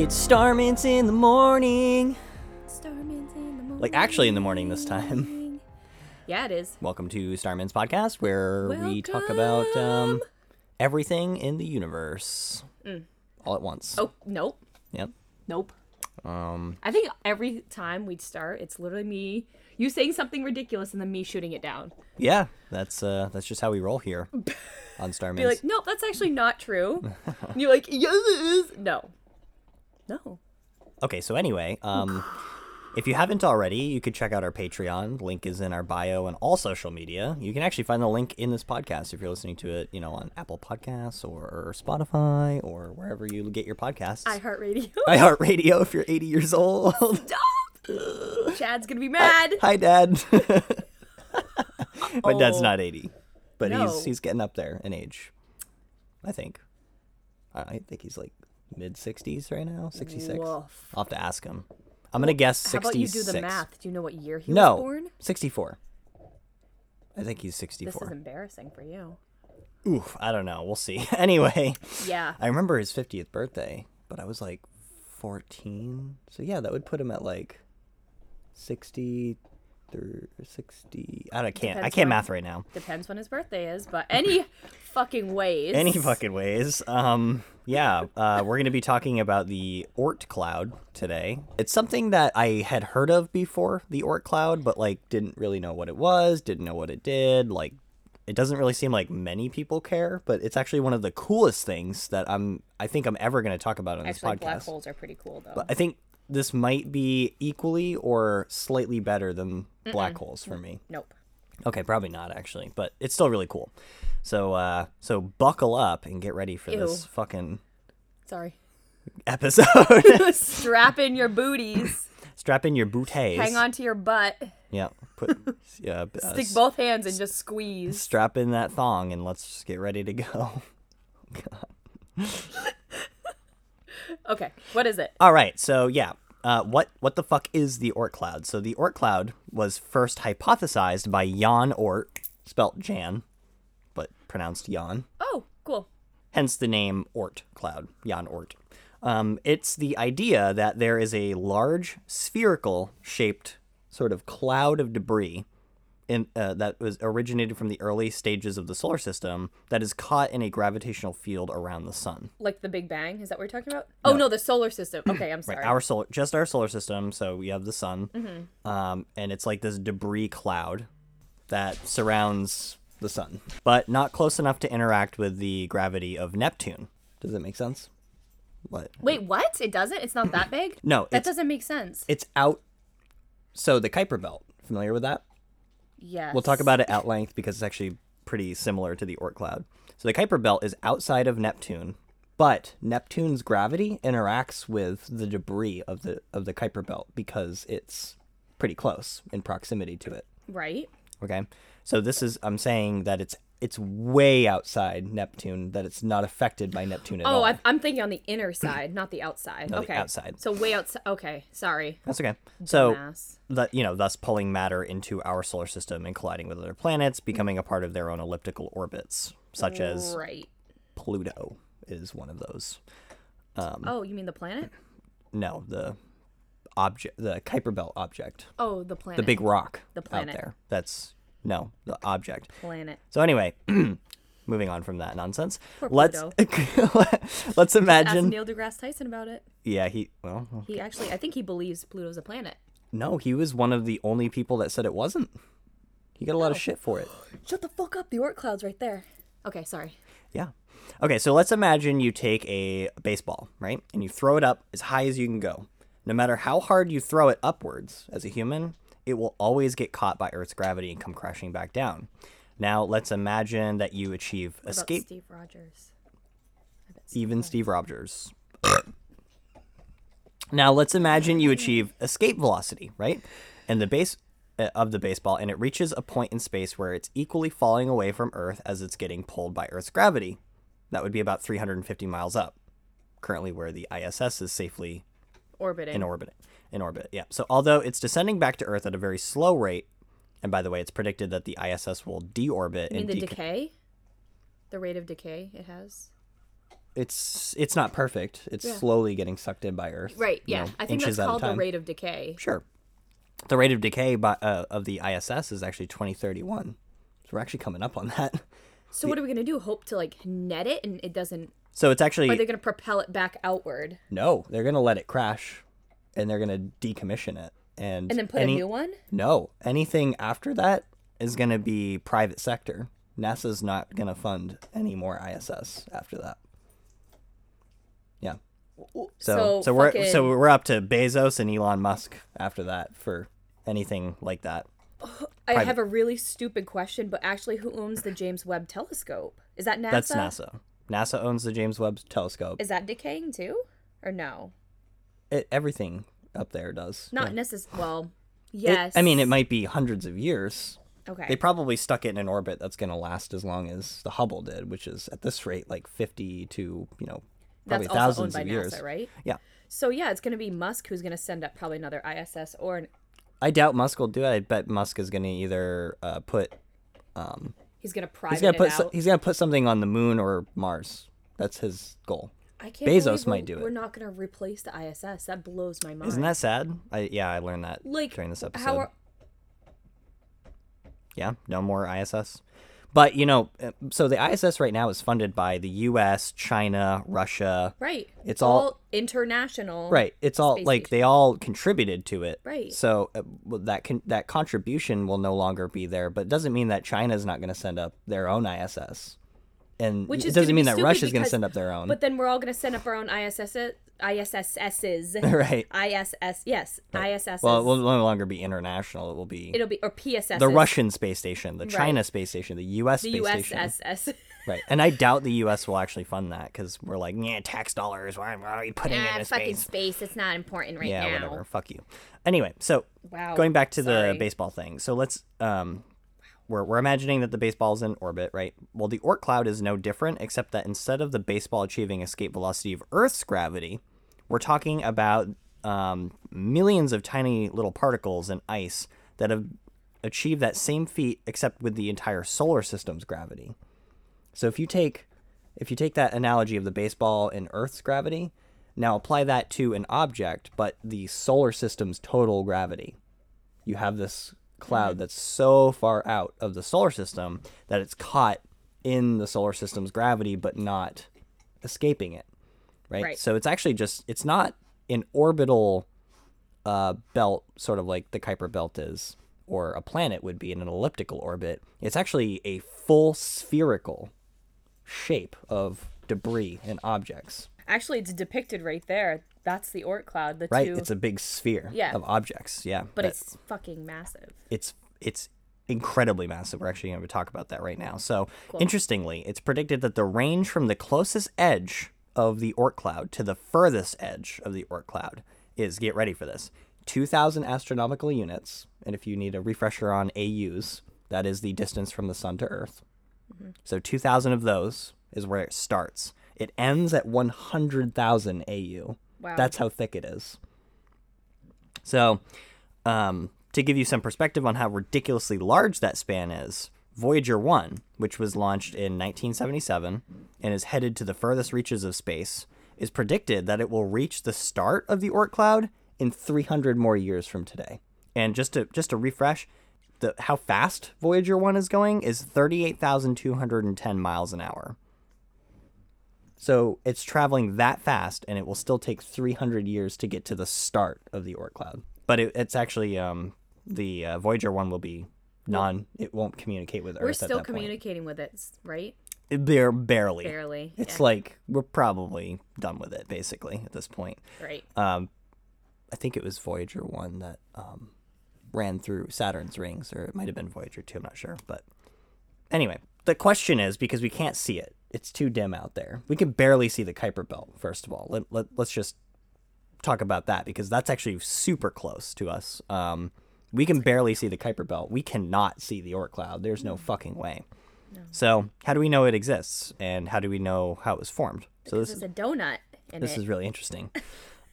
It's Starmints in the morning. Starmints in the morning. Like, actually in the morning this time. Yeah, it is. Welcome to Starmints podcast, where we talk about um, everything in the universe all at once. Oh, nope. Yep. Nope. Um, I think every time we'd start, it's literally me, you saying something ridiculous, and then me shooting it down. yeah, that's uh, that's just how we roll here on Starmints. Be like, nope, that's actually not true. and you're like, yes, it is. No. No. Okay, so anyway, um, if you haven't already, you could check out our Patreon. Link is in our bio and all social media. You can actually find the link in this podcast if you're listening to it, you know, on Apple Podcasts or Spotify or wherever you get your podcasts. iHeartRadio. iHeartRadio if you're 80 years old. Stop. Chad's gonna be mad. Hi, Dad. My dad's Oh. not 80, but No. he's he's getting up there in age. I think. I think he's like mid 60s right now, 66. Woof. I'll have to ask him. I'm gonna guess 66. How about you do the math? Do you know what year he No, was born? 64. I think he's 64. This is embarrassing for you. Oof, I don't know. We'll see. anyway, Yeah. I remember his 50th birthday, but I was like 14. So yeah, that would put him at like 60 or 60. I don't, can't. I can't math right now. Depends when his birthday is, but any fucking ways. Any fucking ways. Um, yeah, uh, we're going to be talking about the Oort cloud today. It's something that I had heard of before, the Oort cloud, but like didn't really know what it was, didn't know what it did. Like, it doesn't really seem like many people care, but it's actually one of the coolest things that I'm. I think I'm ever going to talk about on this Actually, podcast. black holes are pretty cool though. But I think this might be equally or slightly better than black holes for me. nope. Okay, probably not actually, but it's still really cool. So uh so buckle up and get ready for this fucking Sorry. episode. Strap in your booties. Strap in your booties. Hang on to your butt. Yeah. Put yeah, uh, Stick both hands and just squeeze. strap in that thong and let's just get ready to go. Okay. What is it? All right, so yeah, uh, what what the fuck is the Oort cloud? So the Oort cloud was first hypothesized by Jan Oort, spelt Jan, but pronounced Jan. Oh, cool. hence the name Oort cloud, Jan Oort. Um, it's the idea that there is a large spherical shaped sort of cloud of debris in, uh, that was originated from the early stages of the solar system that is caught in a gravitational field around the sun. Like the Big Bang? Is that what you're talking about? Oh no, the solar system. Okay, I'm sorry. Right, our solar, just our solar system. So we have the sun, um, and it's like this debris cloud that surrounds the sun, but not close enough to interact with the gravity of Neptune. Does that make sense? What? Wait, what? It doesn't? It's not that big? No, That doesn't make sense. it's out. So the Kuiper Belt, familiar with that? Yes. We'll talk about it at length because it's actually pretty similar to the Oort cloud. So the Kuiper Belt is outside of Neptune, but Neptune's gravity interacts with the debris of the of the Kuiper Belt because it's pretty close in proximity to it. Right? Okay, so this is I'm saying that it's it's way outside Neptune that it's not affected by Neptune at Oh, all. I, I'm thinking on the inner side, not the outside. the okay. outside. So way outside. Okay, sorry. That's okay. So that you know, thus pulling matter into our solar system and colliding with other planets, becoming a part of their own elliptical orbits, such as Right. Pluto is one of those. Um, oh, you mean the planet? No, the object, the Kuiper Belt object, Oh, the planet. the big rock The out planet. there. That's no, the object. planet. So anyway, moving on from that nonsense, let's let's Ask imagine. Neil deGrasse Tyson about it. Yeah, he well, He actually, I think he believes Pluto's a planet. no, he was one of the only people that said it wasn't. He got a lot of shit for it. Shut the fuck up. The Oort cloud's right there. Okay, sorry. Yeah. Okay, so let's imagine you take a baseball, right? And you throw it up as high as you can go. No matter how hard you throw it upwards as a human, it will always get caught by Earth's gravity and come crashing back down. Now, let's imagine that you achieve What escape. Steve Rogers. Steve Even Steve Rogers. now, let's imagine you achieve escape velocity, right? And the base uh, of the baseball, and it reaches a point in space where it's equally falling away from Earth as it's getting pulled by Earth's gravity. That would be about 350 miles up, currently where the ISS is safely orbiting. in orbit. In orbit, yeah. So although it's descending back to Earth at a very slow rate, and by the way, it's predicted that the ISS will deorbit you mean the deca- decay? The rate of decay it has? it's it's not perfect. It's Yeah. slowly getting sucked in by Earth. Right. Yeah. know, I think that's called the rate of decay. Sure. The rate of decay by, uh, of the ISS is actually 2031. So we're actually coming up on that. So what are we gonna do? Hope to like net it and it doesn't? So it's actually are they gonna propel it back outward no. They're gonna let it crash, and they're gonna decommission it, and and then put any- a new one? No, anything after that is gonna be private sector. NASA's not gonna fund any more ISS after that. Yeah. So so, we're fucking- so we're up to Bezos and Elon Musk after that for anything like that. I private. have a really stupid question, but actually, who owns the James Webb Telescope? Is that NASA? That's NASA. NASA owns the James Webb Telescope. Is that decaying too, or no? It, everything up there does. Not Yeah. necessarily. Well, It- yes. I mean, it might be hundreds of years. Okay. They probably stuck it in an orbit that's going to last as long as the Hubble did, which is at this rate like 50 to, you know, probably That's also thousands owned by of NASA, years. right? Yeah. So yeah, it's gonna be Musk who's gonna send up probably another ISS or an, I doubt Musk will do it. I bet Musk is going to either uh, put he's gonna private he's going to put. So, he's going to put something on the moon or Mars. That's his goal. I can't Bezos might do it. We're not gonna replace the ISS. That blows my mind. Isn't that sad? I yeah, I learned that like during this episode. are, Yeah, no more ISS. But you know, uh, so the ISS right now is funded by the U.S., China, Russia. right? It's all- international. Right. It's all like station. they all contributed to it. Right. So uh, that con- that contribution will no longer be there, but it doesn't mean that China is not going to send up their own ISS. And Which it doesn't mean that Russia is going to send up their own. But then we're all gonna send up our own ISS ISS's. right. ISS. Yes. ISS. Well, it will no longer be international. It will be It'll be or PSS. the Russian space station, the China Right. space station, the U.S. The space station. USSS. Right. And I doubt the U.S. will actually fund that because we're like, yeah, tax dollars. Why why are you putting it Ah, in fucking space? space. It's not important right yeah, now. whatever. Fuck you. Anyway, so Wow. going back to Sorry. the baseball thing. So let's um we're we're imagining that the baseball's in orbit, right? Well, the Oort cloud is no different except that instead of the baseball achieving escape velocity of Earth's gravity, we're talking about um, millions of tiny little particles in ice that have achieved that same feat except with the entire solar system's gravity. So if you take if you take that analogy of the baseball and Earth's gravity, now apply that to an object, but the solar system's total gravity. You have this cloud that's so far out of the solar system that it's caught in the solar system's gravity but not escaping it. Right? Right. So it's actually just it's not an orbital uh, belt, sort of like the Kuiper belt is, or a planet would be in an elliptical orbit. It's actually a full spherical shape of debris and objects. Actually, it's depicted right there. That's the Oort cloud. The Right? two. It's a big sphere Yeah. of objects. Yeah. but that- it's fucking massive. it's it's incredibly massive. We're actually going to talk about that right now. So, interestingly, it's predicted that the range from the closest edge of the Oort cloud to the furthest edge of the Oort cloud is get ready for this 2000 astronomical units. And if you need a refresher on AUs, that is the distance from the sun to Earth. So 2000 of those is where it starts. It ends at 100,000 AU. Wow. That's how thick it is. So, um, to give you some perspective on how ridiculously large that span is, Voyager 1, which was launched in 1977 and is headed to the furthest reaches of space, is predicted that it will reach the start of the Oort cloud in 300 more years from today. And just to just to refresh, the how fast Voyager 1 is going is 38,210 miles an hour. So it's traveling that fast, and it will still take 300 years to get to the start of the Oort cloud. But it, it's actually um, the uh, Voyager one will be non. It won't communicate with Earth. We're still communicating with it, right? Point. They're barely. Barely. It's yeah. like we're probably done with it, basically at this point. right. Um, I think it was Voyager one that um, ran through Saturn's rings, or it might have been Voyager two. I'm not sure, but anyway, the question is because we can't see it; it's too dim out there. We can barely see the Kuiper Belt. First of all, let, let let's just talk about that because that's actually super close to us. Um, we can barely see the Kuiper Belt. We cannot see the Oort cloud. There's no fucking way. So how do we know it exists, and how do we know how it was formed? So this is a donut in this it. is really interesting.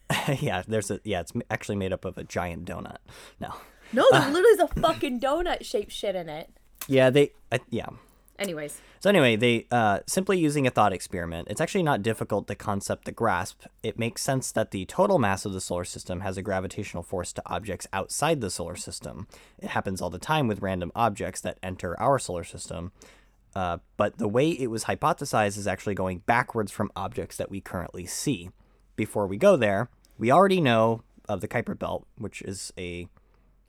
yeah, there's a yeah, it's actually made up of a giant donut. No. No, there uh, literally is a fucking donut shaped shit in it. Yeah, they I, yeah. Anyways, So anyway, they uh, simply using a thought experiment. It's actually not difficult to concept to grasp. It makes sense that the total mass of the solar system has a gravitational force to objects outside the solar system. It happens all the time with random objects that enter our solar system. Uh, but the way it was hypothesized is actually going backwards from objects that we currently see. Before we go there, we already know of the Kuiper Belt, which is a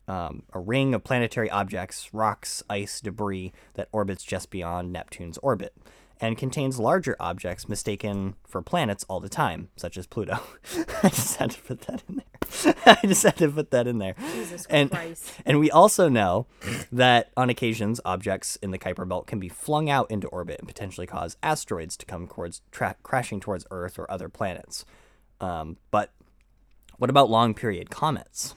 um, a ring of planetary objects, rocks, ice, debris that orbits just beyond Neptune's orbit, and contains larger objects mistaken for planets all the time, such as Pluto. I just had to put that in there. I just had to put that in there. Jesus And Christ. and we also know that on occasions, objects in the Kuiper Belt can be flung out into orbit and potentially cause asteroids to come towards tra- crashing towards Earth or other planets. Um, but what about long period comets?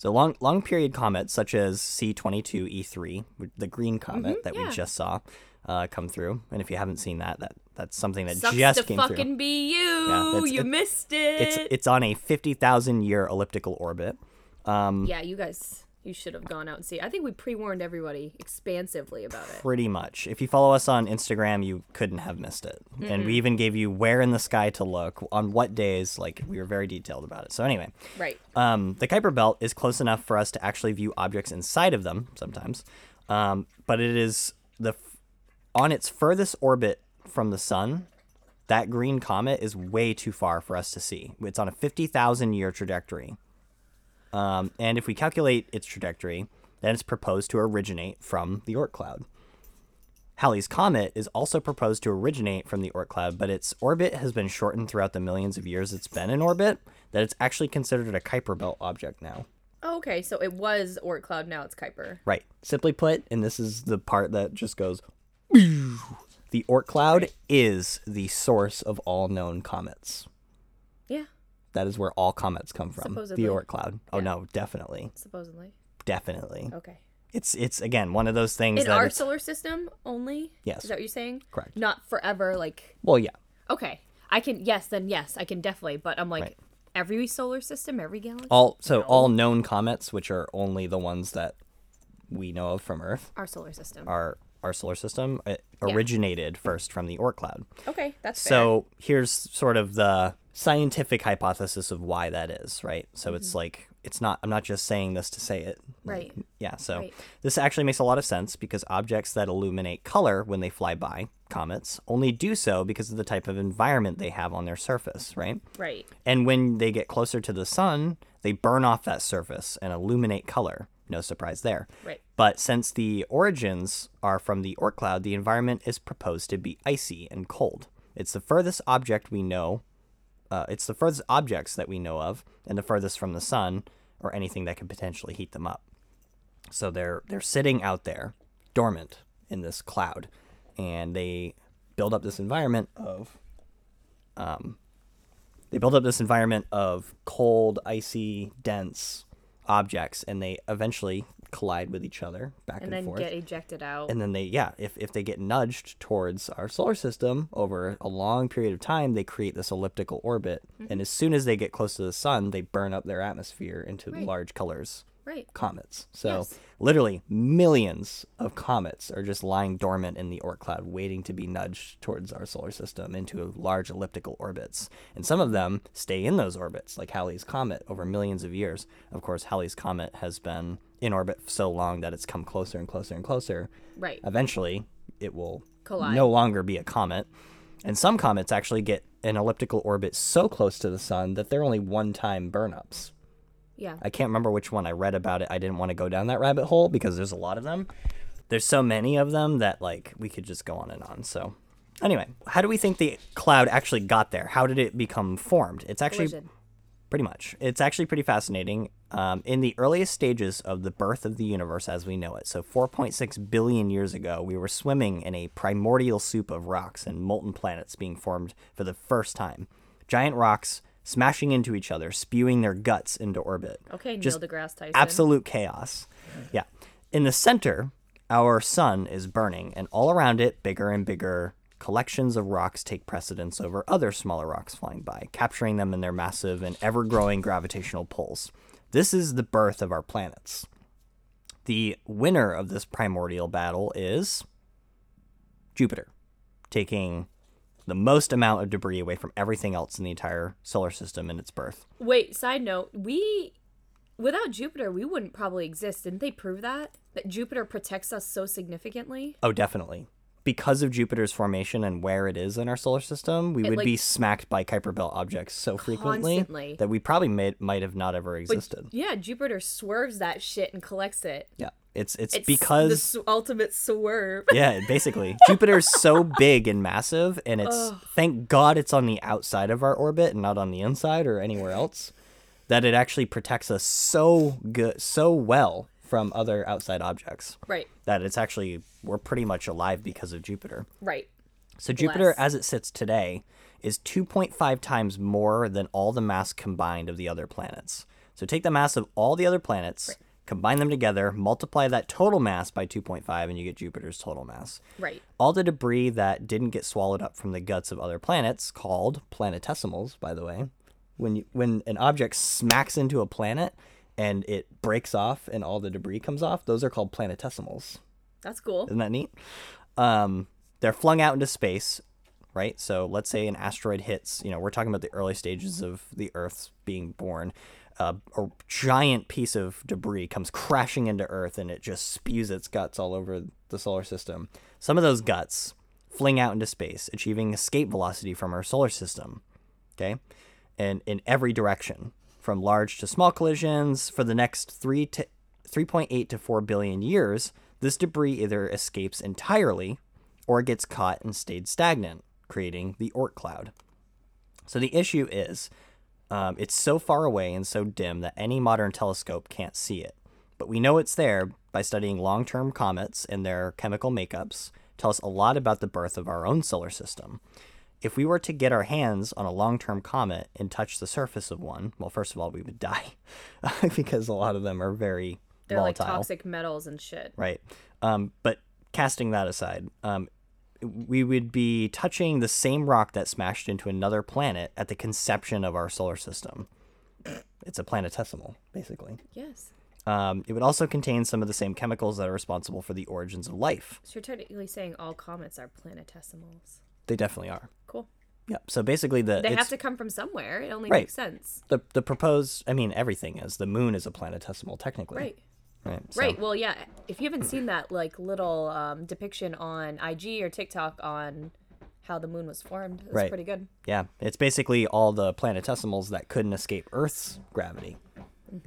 So long long period comets such as C22E3, the green comet that Mm-hmm, yeah. we just saw uh, come through, and if you haven't seen that, that that's something that Sucks just to came fucking through. be you. that's- you it- missed it. It's it's on a 50,000 year elliptical orbit. Um, yeah, you guys, you should have gone out and see. I think we pre-warned everybody expansively about it. pretty much. If you follow us on Instagram, you couldn't have missed it. And we even gave you where in the sky to look, on what days. Like we were very detailed about it. So anyway, Right. um, the Kuiper Belt is close enough for us to actually view objects inside of them sometimes, um, but it is the f- on its furthest orbit from the sun. That green comet is way too far for us to see. It's on a fifty thousand year trajectory, um, and if we calculate its trajectory, then it's proposed to originate from the Oort cloud. Halley's Comet is also proposed to originate from the Oort cloud, but its orbit has been shortened throughout the millions of years it's been in orbit, that it's actually considered a Kuiper Belt object now. Oh, okay, so it was Oort Cloud, now it's Kuiper. Right. Simply put, and this is the part that just goes the Oort cloud is the source of all known comets. Yeah, That is where all comets come from. Supposedly. The Oort cloud. Oh Yeah. no, definitely. supposedly. Definitely. Okay. It's it's again one of those things In our it's- solar system only? Yes. Is that what you're saying? Correct. Not forever, like, well yeah. okay. I can, yes, then yes, I can definitely, but I'm like, Right. every solar system, every galaxy? All so all known comets, which are only the ones that we know of from Earth, Our solar system. our our solar system uh, Yeah. originated first from the Oort cloud. okay, that's fair. So here's sort of the scientific hypothesis of why that is, right? So Mm-hmm. it's like it's not. I'm not just saying this to say it. Right. Yeah. So Right. this actually makes a lot of sense because objects that illuminate color when they fly by comets only do so because of the type of environment they have on their surface, right? Right. And when they get closer to the sun, they burn off that surface and illuminate color. No surprise there. Right. But since the origins are from the Oort cloud, the environment is proposed to be icy and cold. It's the furthest object we know. Uh, it's the furthest objects that we know of, and the furthest from the sun or anything that could potentially heat them up. So they're they're sitting out there, dormant in this cloud, and they build up this environment of um, they build up this environment of cold, icy, dense objects, and they eventually collide with each other back And and, then forth. get ejected out. and then they, yeah, if, if they get nudged towards our solar system over a long period of time, they create this elliptical orbit. Mm-hmm. And as soon as they get close to the sun, they burn up their atmosphere into Right. large colors right. comets. So Yes. literally millions of comets are just lying dormant in the Oort cloud, waiting to be nudged towards our solar system into large elliptical orbits. And some of them stay in those orbits, like Halley's Comet, over millions of years. Of course, Halley's Comet has been in orbit so long that it's come closer and closer and closer. Right. Eventually, it will Collide. no longer be a comet. And some comets actually get an elliptical orbit so close to the sun that they're only one-time burn-ups. Yeah. I can't remember which one I read about it. I didn't want to go down that rabbit hole because there's a lot of them. There's so many of them that like we could just go on and on. So anyway, how do we think the cloud actually got there? How did it become formed? It's actually Collision. Pretty much. It's actually pretty fascinating. Um, in the earliest stages of the birth of the universe as we know it, so 4.6 billion years ago, we were swimming in a primordial soup of rocks and molten planets being formed for the first time. Giant rocks smashing into each other, spewing their guts into orbit Okay, Neil just deGrasse Tyson. absolute chaos. Yeah. In the center, our sun is burning, and all around it, bigger and bigger collections of rocks take precedence over other smaller rocks flying by, capturing them in their massive and ever growing gravitational pulls. This is the birth of our planets. The winner of this primordial battle is Jupiter, taking the most amount of debris away from everything else in the entire solar system in its birth. Wait, side note, we without Jupiter, we wouldn't probably exist. Didn't they prove that? That Jupiter protects us so significantly? Oh, definitely. Because of Jupiter's formation and where it is in our solar system, we would like- be smacked by Kuiper Belt objects so frequently Constantly. that we probably may, might have not ever existed. Yeah, Jupiter swerves that shit and collects it. yeah, it's it's, It's because the ultimate swerve. yeah, basically. Jupiter's so big and massive, and it's thank God it's on the outside of our orbit and not on the inside or anywhere else, that it actually protects us so good, so well from other outside objects right, that it's actually we're pretty much alive because of Jupiter. right. So Jupiter, as it sits today, is 2.5 times more than all the mass combined of the other planets. So take the mass of all the other planets, combine them together, multiply that total mass by 2.5, and you get Jupiter's total mass. Right. All the debris that didn't get swallowed up from the guts of other planets, called planetesimals, by the way, when you, when an object smacks into a planet and it breaks off and all the debris comes off, those are called planetesimals. That's cool. Isn't that neat? Um, they're flung out into space, right? So let's say an asteroid hits, you know, we're talking about the early stages of the Earth's being born. Uh, a giant piece of debris comes crashing into Earth and it just spews its guts all over the solar system. Some of those guts fling out into space, achieving escape velocity from our solar system. Okay? And in every direction, from large to small collisions, for the next three to 3.8 to 4 billion years, this debris either escapes entirely or gets caught and stayed stagnant, creating the Oort cloud. So the issue is um, it's so far away and so dim that any modern telescope can't see it. But we know it's there by studying long term comets and their chemical makeups, tell us a lot about the birth of our own solar system. If we were to get our hands on a long term comet and touch the surface of one, well, first of all, we would die because a lot of them are very They're volatile like toxic metals and shit. right? Um, but casting that aside, um, we would be touching the same rock that smashed into another planet at the conception of our solar system. It's a planetesimal, basically. Yes. Um, it would also contain some of the same chemicals that are responsible for the origins of life. So you're technically saying all comets are planetesimals. They definitely are. Cool. Yeah. So basically, the They have to come from somewhere. It only Right. makes sense. the the proposed. I mean, everything is. The moon is a planetesimal, technically. Right. Right. so- Right. Well, yeah. If you haven't seen that like little um, depiction on IG or TikTok on how the moon was formed, it's Right. pretty good. Yeah, it's basically all the planetesimals that couldn't escape Earth's gravity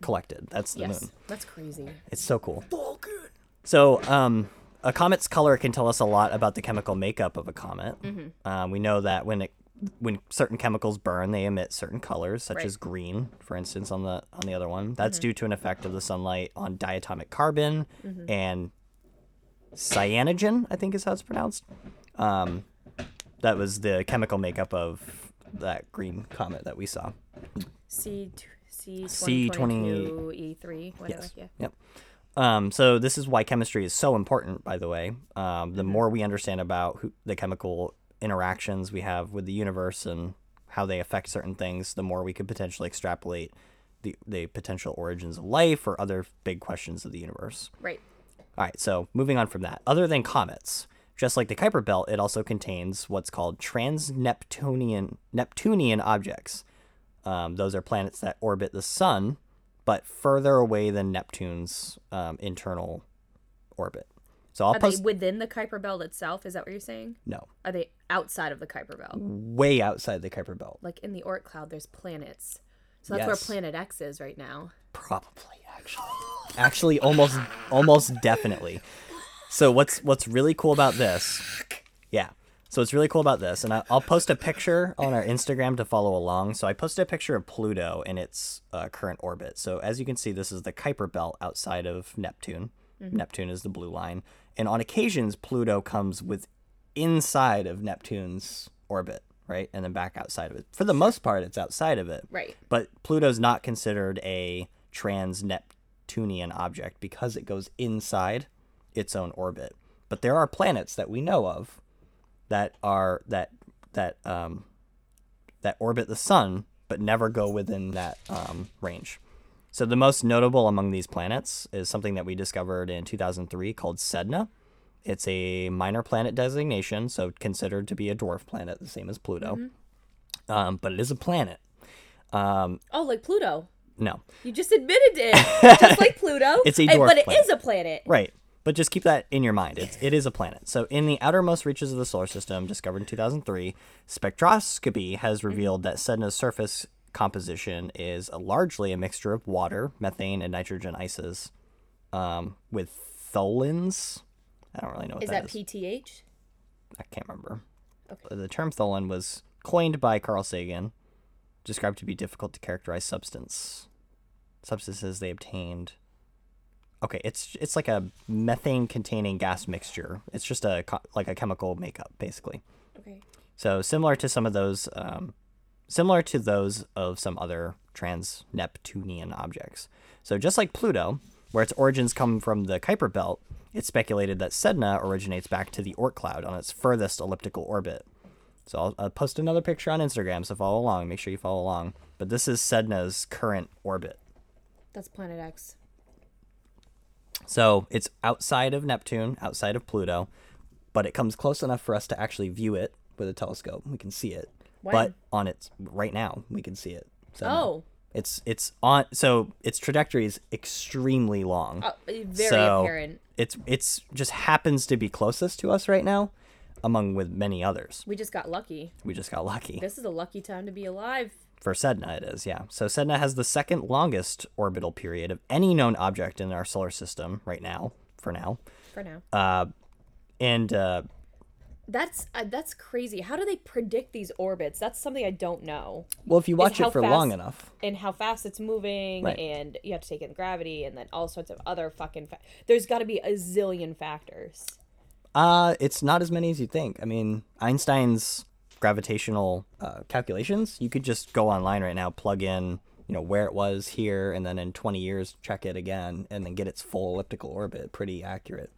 collected. That's the Yes. moon. That's crazy. It's so cool. Vulcan. So, um, a comet's color can tell us a lot about the chemical makeup of a comet. Mm-hmm. Um, we know that when it when certain chemicals burn, they emit certain colors, such Right. as green, for instance, on the on the other one. That's Mm-hmm. due to an effect of the sunlight on diatomic carbon Mm-hmm. and cyanogen. I think is how it's pronounced. Um, that was the chemical makeup of that green comet that we saw. C C C20 E three. Yes. Yeah. Yep. Um, so this is why chemistry is so important, by the way. Um, the more we understand about who, the chemical interactions we have with the universe and how they affect certain things, the more we could potentially extrapolate the, the potential origins of life or other big questions of the universe. Right. All right, so moving on from that, other than comets, just like the Kuiper Belt, it also contains what's called trans-Neptunian Neptunian objects. Um, those are planets that orbit the sun, but further away than Neptune's um, internal orbit. So I'll Are post they within the Kuiper Belt itself? Is that what you're saying? no Are they outside of the Kuiper Belt? way outside the Kuiper Belt, Like in the Oort cloud, there's planets. So that's Yes. where Planet X is right now. probably actually, actually almost almost definitely. So what's what's really cool about this? Yeah. So it's really cool about this, and I, I'll post a picture on our Instagram to follow along. So I posted a picture of Pluto in its uh, current orbit. So as you can see, this is the Kuiper Belt outside of Neptune. Neptune is the blue line, and on occasions Pluto comes with inside of Neptune's orbit, right, and then back outside of it. For the most part, it's outside of it. Right. But Pluto's not considered a trans Neptunian object because it goes inside its own orbit. But there are planets that we know of that are that that um, that orbit the sun but never go within that um, range. So the most notable among these planets is something that we discovered in 2003 called Sedna, It's a minor planet designation, so considered to be a dwarf planet, the same as Pluto. Mm-hmm. Um, but it is a planet. Um, Oh, like Pluto. no, You just admitted it. just like Pluto. It's a And- dwarf But it planet. is a planet. right. But just keep that in your mind. It's, it is a planet. So, in the outermost reaches of the solar system, discovered in 2003, spectroscopy has revealed that Sedna's surface composition is a, largely a mixture of water, methane, and nitrogen ices um, with tholins. I don't really know what Is that that is. PTH? I can't remember. Okay. The term tholin was coined by Carl Sagan, described to be difficult to characterize substance. Substances they obtained. Okay, it's it's like a methane containing gas mixture. It's just a like a chemical makeup basically. Okay. So similar to some of those, um, similar to those of some other trans Neptunian objects. So just like Pluto, where its origins come from the Kuiper Belt, it's speculated that Sedna originates back to the Oort cloud on its furthest elliptical orbit. So I'll, I'll post another picture on Instagram, so follow along. Make sure you follow along. But this is Sedna's current orbit. That's Planet X. So it's outside of Neptune, outside of Pluto, but it comes close enough for us to actually view it with a telescope. We can see it. When? But on its right now, we can see it. So Oh. it's it's on so its trajectory is extremely long. Uh, very So- apparent. It's it's just happens to be closest to us right now, among with many others. We just got lucky. We just got lucky. This is a lucky time to be alive. For Sedna, it is, yeah. So Sedna has the second longest orbital period of any known object in our solar system right now, for now. For now. Uh, and uh, That's uh, that's crazy. How do they predict these orbits? That's something I don't know. well, if you watch it for long enough, And how fast it's moving, Right. and you have to take in gravity, and then all sorts of other fucking. Fa- There's got to be a zillion factors. uh, it's not as many as you think. I mean, Einstein's gravitational uh, calculations, you could just go online right now, plug in, you know, where it was here, and then in 20 years, check it again, and then get its full elliptical orbit. Pretty accurate.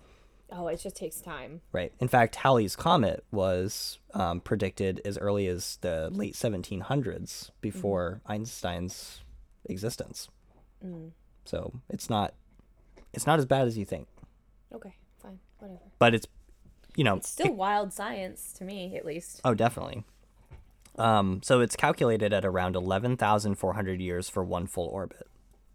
Oh, it just takes time. Right. In fact, Halley's Comet was um, predicted as early as the late 1700s before Einstein's existence. So it's not it's not as bad as you think, Okay, fine, whatever. but it's you know It's still wild science to me, at least. oh definitely. Um, so it's calculated at around 11,400 years for one full orbit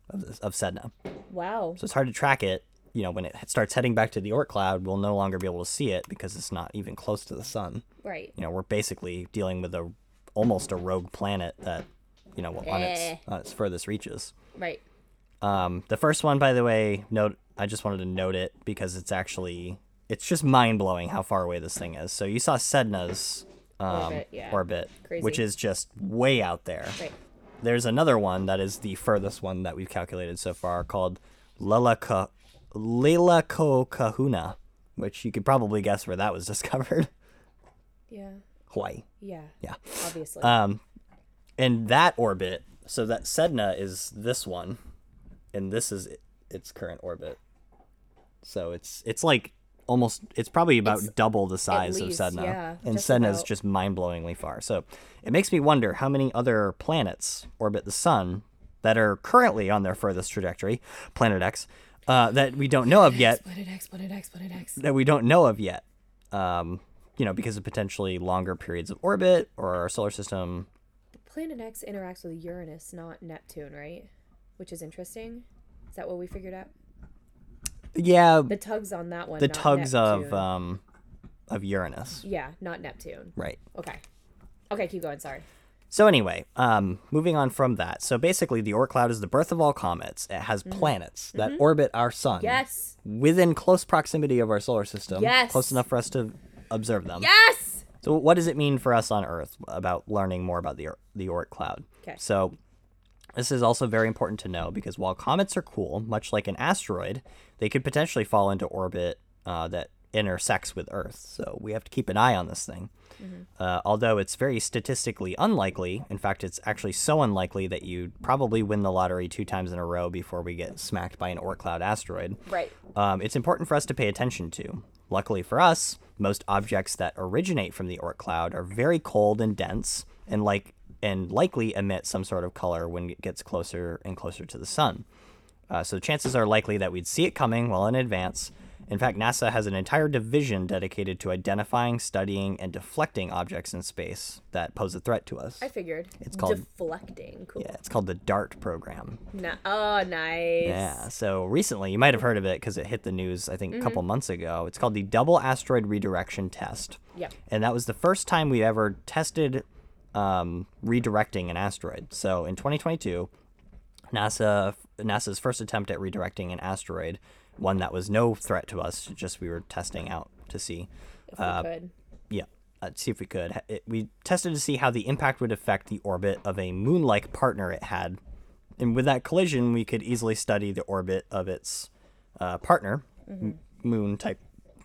of this, of Sedna. Wow. So it's hard to track it. You know, when it starts heading back to the Oort cloud, we'll no longer be able to see it because it's not even close to the sun. Right. you know we're basically dealing with a almost a rogue planet that you know on Eh. its on its furthest reaches Right. um the first one by the way note i just wanted to note it because it's actually it's just mind-blowing how far away this thing is so you saw sedna's um, Orbit, yeah. orbit which is just way out there Right. there's another one that is the furthest one that we've calculated so far called Lelaka Kahuna, which you could probably guess where that was discovered. Yeah. Hawaii. Yeah. Yeah. Obviously. Um, and that orbit, so that Sedna is this one, and this is its current orbit. So it's it's like almost it's probably about It's double the size least, of Sedna, yeah, and Sedna is just mind-blowingly far. So it makes me wonder how many other planets orbit the sun that are currently on their furthest trajectory, Planet X, uh, that we don't know of yet. Planet X, Planet X, Planet X. That we don't know of yet. Um, you know, because of potentially longer periods of orbit or our solar system Planet X interacts with Uranus, not Neptune, right? Which is interesting. Is that what we figured out? Yeah, The tugs on that one. the tugs of um of Uranus. yeah, not Neptune. Right. Okay. Okay, keep going. Sorry. So anyway, um moving on from that. So basically the Oort cloud is the birth of all comets. It has Mm-hmm. planets that orbit our sun Yes. within close proximity of our solar system. Yes. Close enough for us to observe them. Yes. So what does it mean for us on Earth about learning more about the Oort- the Oort cloud? 'Kay. So this is also very important to know because while comets are cool, much like an asteroid, they could potentially fall into orbit uh, that intersects with Earth. So we have to keep an eye on this thing. Uh, although it's very statistically unlikely, in fact, it's actually so unlikely that you'd probably win the lottery two times in a row before we get smacked by an Oort cloud asteroid Right. um, it's important for us to pay attention to. Luckily for us, most objects that originate from the Oort cloud are very cold and dense, and like and likely emit some sort of color when it gets closer and closer to the sun. Uh, so chances are likely that we'd see it coming well in advance, In fact, NASA has an entire division dedicated to identifying, studying, and deflecting objects in space that pose a threat to us. I figured. It's called- deflecting. Cool. Yeah, it's called the DART program. Na- oh, nice. Yeah. So recently, you might have heard of it because it hit the news, I think, a couple months ago. It's called the Double Asteroid Redirection Test. Yep. And that was the first time we ever tested um, redirecting an asteroid. So in 2022, NASA NASA's first attempt at redirecting an asteroid, one that was no threat to us, just we were testing out to see. If we Uh, could. Yeah, uh, see if we could. It, we tested to see how the impact would affect the orbit of a moon-like partner it had, and with that collision, we could easily study the orbit of its uh, partner, m- moon type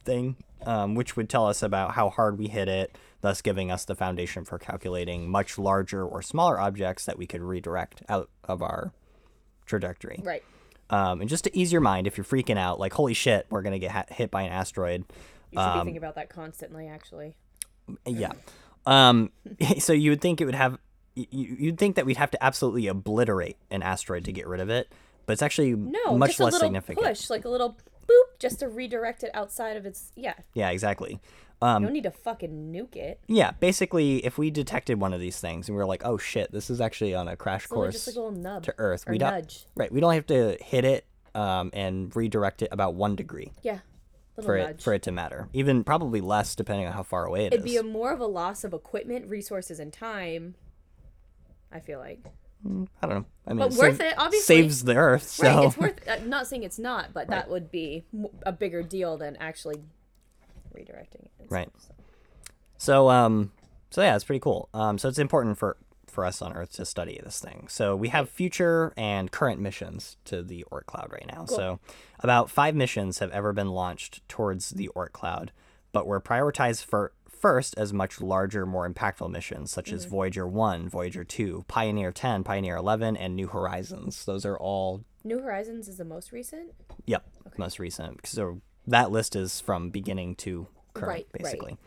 thing, um, which would tell us about how hard we hit it, thus giving us the foundation for calculating much larger or smaller objects that we could redirect out of our trajectory. Right. Um, and just to ease your mind, if you're freaking out, like holy shit, we're gonna get ha- hit by an asteroid. You should be thinking about that constantly, actually. Yeah. Um, so you would think it would have, you, you'd think that we'd have to absolutely obliterate an asteroid to get rid of it, but it's actually No, much just a less little significant. push, like a little boop, just to redirect it outside of its. Yeah. Yeah, exactly. You Um, don't need to fucking nuke it. yeah, basically, if we detected one of these things and we were like, "Oh shit, this is actually on a crash course just like a little nub to Earth," we don't nudge. right. We don't have to hit it um, and redirect it about one degree Yeah. Little for nudge. it for it to matter. Even probably less depending on how far away it is. It'd be a more of a loss of equipment, resources, and time. I feel like. I don't know. I mean, But it worth it, obviously. Saves the Earth, so Right, it's worth. I'm not saying it's not, but that would be a bigger deal than actually redirecting it. Right. stuff, so. So um so yeah, it's pretty cool. Um so it's important for for us on Earth to study this thing. So we have future and current missions to the Oort cloud right now. So about 5 missions have ever been launched towards the Oort cloud, but were prioritized for first as much larger, more impactful missions such as Voyager 1, Voyager 2, Pioneer 10, Pioneer 11 and New Horizons. Those are all New Horizons is the most recent. Yep, most recent. So that list is from beginning to current, Right, right. basically.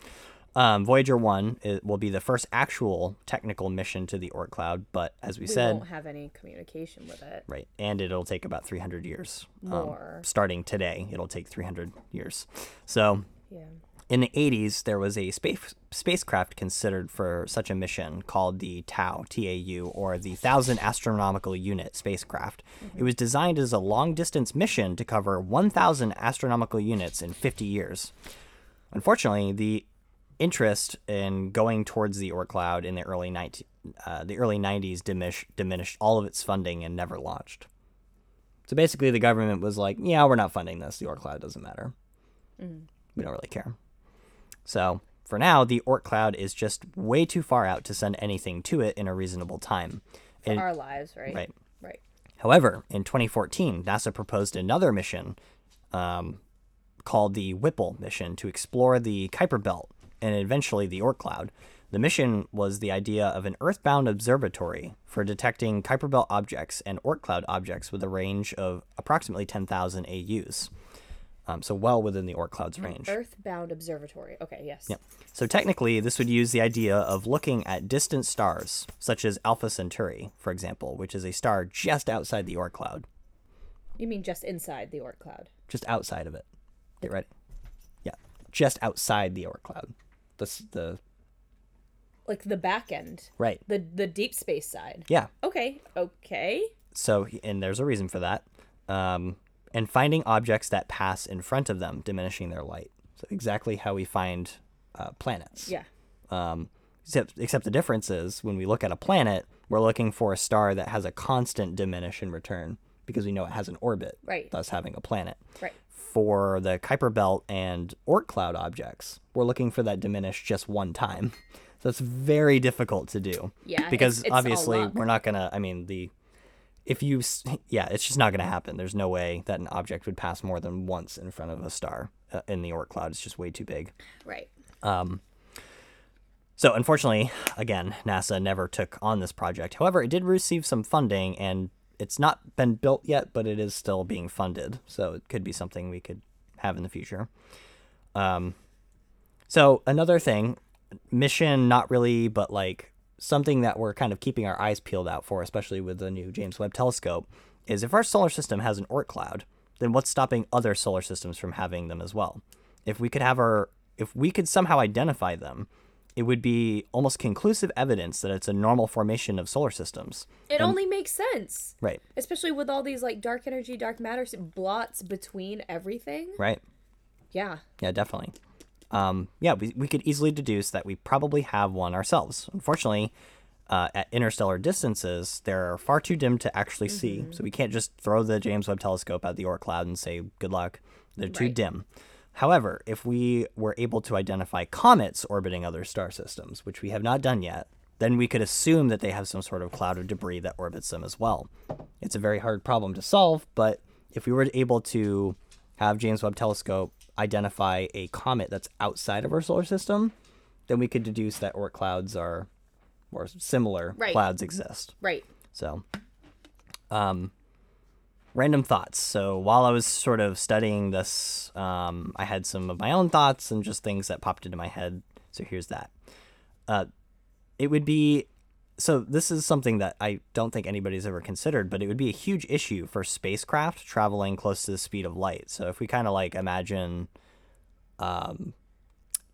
Um, Voyager One it will be the first actual technical mission to the Oort cloud, but as we, said We said, won't have any communication with it. right, and it'll take about 300 years. Um, More. starting today, it'll take 300 years. So Yeah. In the 80s, there was a space spacecraft considered for such a mission called the TAU, TAU, or the Thousand Astronomical Unit spacecraft. It was designed as a long distance mission to cover 1,000 astronomical units in 50 years. Unfortunately, the interest in going towards the Oort cloud in the early 19, uh, the early 90s diminish, diminished all of its funding and never launched. So basically, the government was like, "Yeah, we're not funding this. The Oort cloud doesn't matter. We don't really care." So for now, the Oort cloud is just way too far out to send anything to it in a reasonable time. For And- our lives, right? right. Right. However, in 2014, NASA proposed another mission um, called the Whipple mission to explore the Kuiper Belt and eventually the Oort cloud. The mission was the idea of an Earthbound observatory for detecting Kuiper Belt objects and Oort cloud objects with a range of approximately 10,000 AUs. Um, so well within the Oort cloud's range. Earthbound Observatory. Okay. Yes. Yep. So technically, this would use the idea of looking at distant stars, such as Alpha Centauri, for example, which is a star just outside the Oort cloud, You mean just inside the Oort cloud? just outside of it. Get ready. Yeah, just outside the Oort cloud. The the Like the back end, right. the the deep space side. Yeah. Okay. Okay. So and there's a reason for that. Um, and finding objects that pass in front of them, diminishing their light. So exactly how we find uh, planets. Yeah. Um, except, except the difference is when we look at a planet, we're looking for a star that has a constant diminish in return because we know it has an orbit, Right. thus having a planet. Right. For the Kuiper Belt and Oort cloud objects, we're looking for that diminish just one time. So it's very difficult to do. Yeah, Because it's- it's obviously we're not gonna. I mean the. If you, yeah, it's just not going to happen. There's no way that an object would pass more than once in front of a star uh, in the Oort cloud. It's just way too big. Right. um, So, unfortunately, again, NASA never took on this project. However, it did receive some funding and it's not been built yet, but it is still being funded. So, it could be something we could have in the future. Um, so, another thing, mission, not really, but like something that we're kind of keeping our eyes peeled out for, especially with the new James Webb Telescope, is if our solar system has an Oort cloud, then what's stopping other solar systems from having them as well? If we could have our, if we could somehow identify them, it would be almost conclusive evidence that it's a normal formation of solar systems. It only makes sense. Right. Especially with all these like dark energy, dark matter blots between everything. Right. Yeah. Yeah, definitely. Um, yeah, we, we could easily deduce that we probably have one ourselves. Unfortunately, uh, at interstellar distances, they're far too dim to actually see. So we can't just throw the James Webb Telescope at the Oort cloud and say, good luck. They're too Right. dim. However, if we were able to identify comets orbiting other star systems, which we have not done yet, then we could assume that they have some sort of cloud of debris that orbits them as well. It's a very hard problem to solve, but if we were able to have James Webb Telescope identify a comet that's outside of our solar system, then we could deduce that Oort clouds are or similar Right. clouds exist. Right. So, um, random thoughts. So while I was sort of studying this, um, I had some of my own thoughts and just things that popped into my head. So here's that. Uh, it would be so this is something that I don't think anybody's ever considered, but it would be a huge issue for spacecraft traveling close to the speed of light. So if we kind of like imagine, um,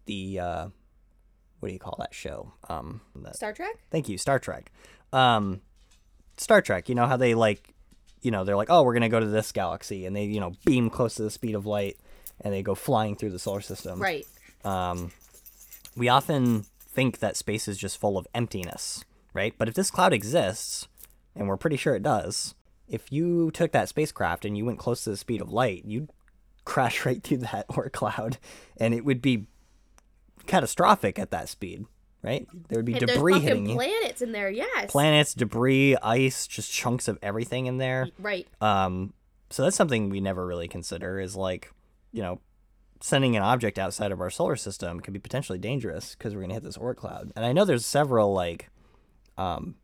the uh, what do you call that show? Um, the, Star Trek? Thank you, Star Trek. Um, Star Trek, you know how they like, you know, they're like, oh, we're gonna go to this galaxy, and they, you know, beam close to the speed of light, and they go flying through the solar system. Right. Um, we often think that space is just full of emptiness, right? But if this cloud exists, and we're pretty sure it does, if you took that spacecraft and you went close to the speed of light, you'd crash right through that Oort cloud, and it would be catastrophic at that speed, right? There would be And debris hitting you planets in there, yes. planets, debris, ice, just chunks of everything in there. right. Um, so that's something we never really consider is like, you know, sending an object outside of our solar system could be potentially dangerous because we're gonna hit this Oort cloud. And I know there's several like, um,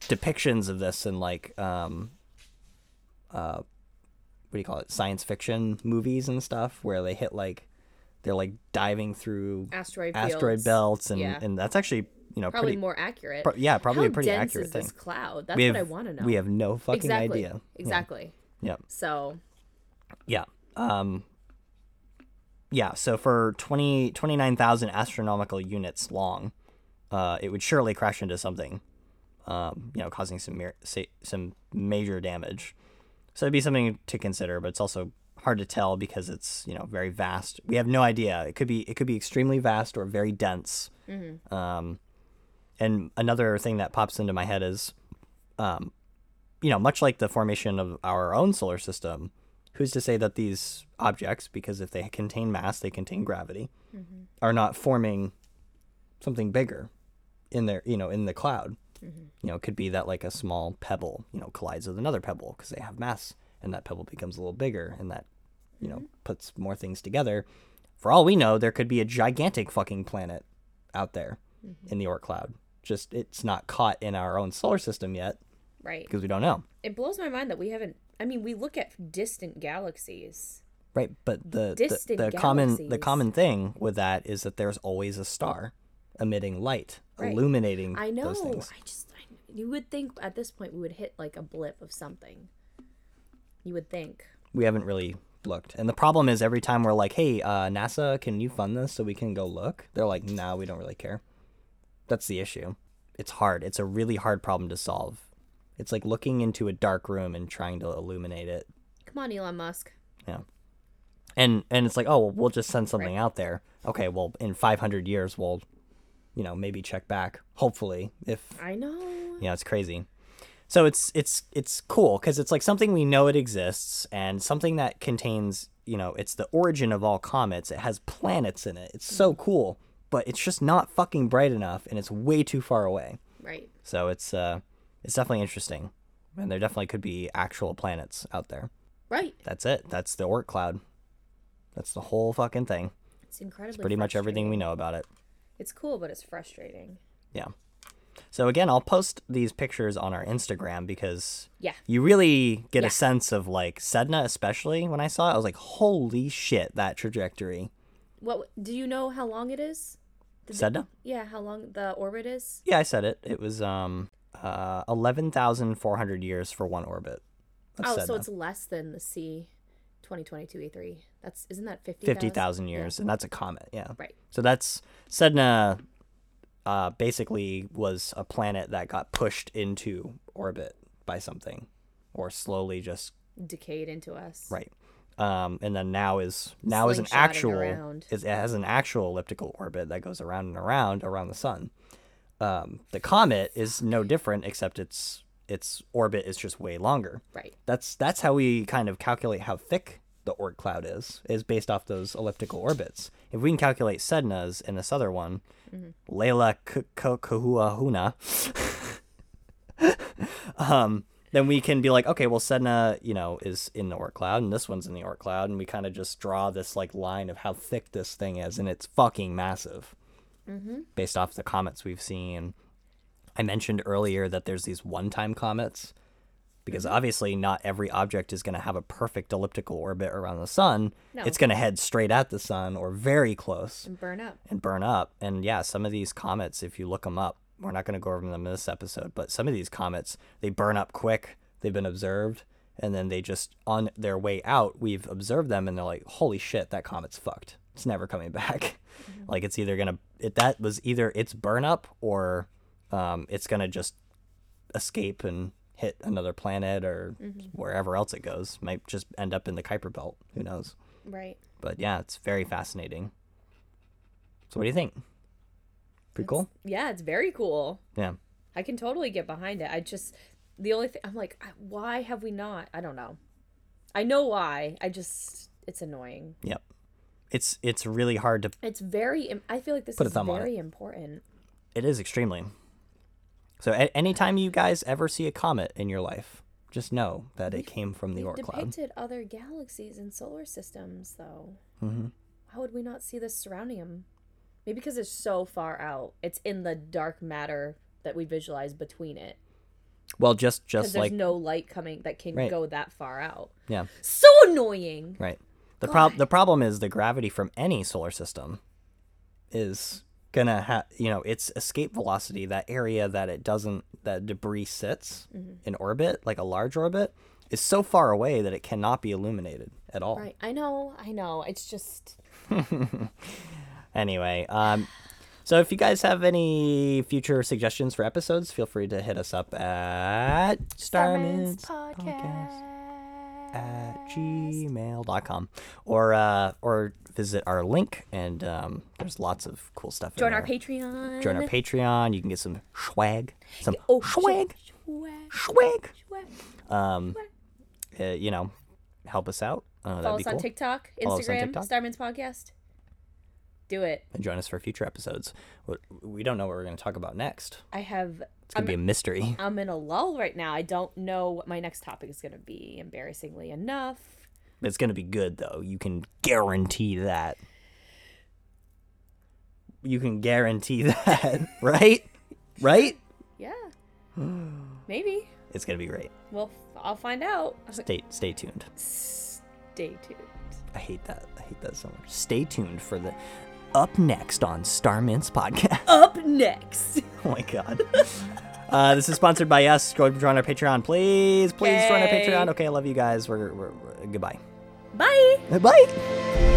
depictions of this in like, um, uh, what do you call it? Science fiction movies and stuff where they hit like, they're like diving through Asteroid asteroid fields. belts and Yeah. and that's actually you know Probably pretty more accurate. Pro- yeah, probably How a pretty dense accurate is thing. this cloud? That's we have, what I want to know. We have no fucking exactly. idea. Exactly. Yeah. So, Yeah. Um Yeah, so for 20 29,000 astronomical units long, uh it would surely crash into something. Um, you know, causing some mer- some major damage. So it'd be something to consider, but it's also hard to tell because it's, you know, very vast. We have no idea. It could be it could be extremely vast or very dense. Um and another thing that pops into my head is um, you know, much like the formation of our own solar system, who's to say that these objects, because if they contain mass, they contain gravity, are not forming something bigger in their, you know, in the cloud? Mm-hmm. You know, it could be that like a small pebble, you know, collides with another pebble because they have mass, and that pebble becomes a little bigger, and that, you know, mm-hmm. puts more things together. For all we know, there could be a gigantic fucking planet out there mm-hmm. in the Oort cloud. Just it's not caught in our own solar system yet right. because we don't know. It blows my mind that we haven't. I mean, we look at distant galaxies. Right, but the the, the common the common thing with that is that there's always a star emitting light, Right. illuminating I know. those things. I just. I, you would think at this point we would hit like a blip of something. You would think. We haven't really looked, and the problem is every time we're like, "Hey, uh, NASA, can you fund this so we can go look?" They're like, "No, we don't really care." That's the issue. It's hard. It's a really hard problem to solve. It's like looking into a dark room and trying to illuminate it. Come on, Elon Musk. Yeah. And and it's like, oh, well, we'll just send something out there. Okay, well, in 500 years, we'll, you know, maybe check back. Hopefully, if I know. yeah it's crazy. So it's it's it's cool because it's like something we know it exists and something that contains, you know, it's the origin of all comets. It has planets in it. It's so cool, but it's just not fucking bright enough, and it's way too far away. Right. So it's uh, it's definitely interesting, and there definitely could be actual planets out there. Right. That's it. That's the Oort cloud. That's the whole fucking thing. It's incredibly. Pretty much everything we know about it. It's cool, but it's frustrating. Yeah. So again, I'll post these pictures on our Instagram because Yeah. you really get Yeah. a sense of like Sedna, especially when I saw it. I was like, "Holy shit, that trajectory!" What do you know? How long it is? Sedna? Yeah, how long the orbit is? Yeah, I said it. It was um uh eleven thousand four hundred years for one orbit, Oh, Sedna. so it's less than the C 2022 E3. That's isn't that 50 fifty thousand years, and that's a comet. Yeah. Right. So that's Sedna. Uh, basically, was a planet that got pushed into orbit by something, or slowly just Decayed into us. right. Um, and then now is now is an actual is it has an actual elliptical orbit that goes around and around around the sun. Um, the comet is no different, except its its orbit is just way longer. Right. That's that's how we kind of calculate how thick the Oort cloud is, is based off those elliptical orbits. If we can calculate Sedna's in this other one, Layla K- K- Kahuahuna, um, then we can be like, okay, well, Sedna, you know, is in the Oort cloud, and this one's in the Oort cloud, and we kind of just draw this like line of how thick this thing is, and it's fucking massive, based off the comets we've seen. I mentioned earlier that there's these one-time comets because obviously not every object is going to have a perfect elliptical orbit around the sun. No. It's going to head straight at the sun or very close And burn up. and burn up. And yeah, some of these comets, if you look them up, we're not going to go over them in this episode, but some of these comets, they burn up quick. They've been observed. And then they just, on their way out, we've observed them and they're like, holy shit, that comet's fucked. It's never coming back. Like it's either going to, it, that was either its burn up or um, it's going to just escape and hit another planet or mm-hmm. wherever else it goes. Might just end up in the Kuiper Belt. Who knows? Right. But yeah, it's very fascinating. So what do you think? Pretty cool. Yeah, it's very cool. Yeah. I can totally get behind it. I just the only thing I'm like, why have we not? I don't know. I know why. I just it's annoying. Yep. It's it's really hard to. It's very. I feel like this is very important. It is extremely. So a- anytime you guys ever see a comet in your life, just know that it came from the Oort cloud. depicted other galaxies and solar systems, though. Mm-hmm. How would we not see this surrounding them? Maybe because it's so far out. It's in the dark matter that we visualize between it. Well, just just there's like no light coming that can Right. go that far out. yeah, So annoying. right. The prob God. the problem is the gravity from any solar system is gonna have you know its escape velocity that area that it doesn't that debris sits Mm-hmm. in orbit like a large orbit is so far away that it cannot be illuminated at all Right. I know. I know. It's just. Anyway, um, so if you guys have any future suggestions for episodes, feel free to hit us up at Starman's starmints at gmail.com or uh, or visit our link and um, there's lots of cool stuff. in Join our. Patreon. Join our Patreon. You can get some swag, some Oh, swag, Swag. swag. Swag. Um, uh, you know, help us out. Uh, Follow that'd us on cool. TikTok, Follow us on Instagram, TikTok. Starmints Podcast. Do it. And join us for future episodes. We- don't know what we're going to talk about next. I have. It's going to be a mystery. I'm in a lull right now. I don't know what my next topic is going to be. Embarrassingly enough. It's going to be good, though. You can guarantee that. You can guarantee that, right? Right? Yeah. Maybe. It's going to be great. Well, I'll find out. Stay stay tuned. Stay tuned. I hate that. I hate that so much. Stay tuned for the up next on Starmints podcast. Up next. oh my god. Uh, this is sponsored by us. Go join our Patreon, please. Please join our Patreon. Okay, I love you guys. We're, we're, we're goodbye. Bye. Bye.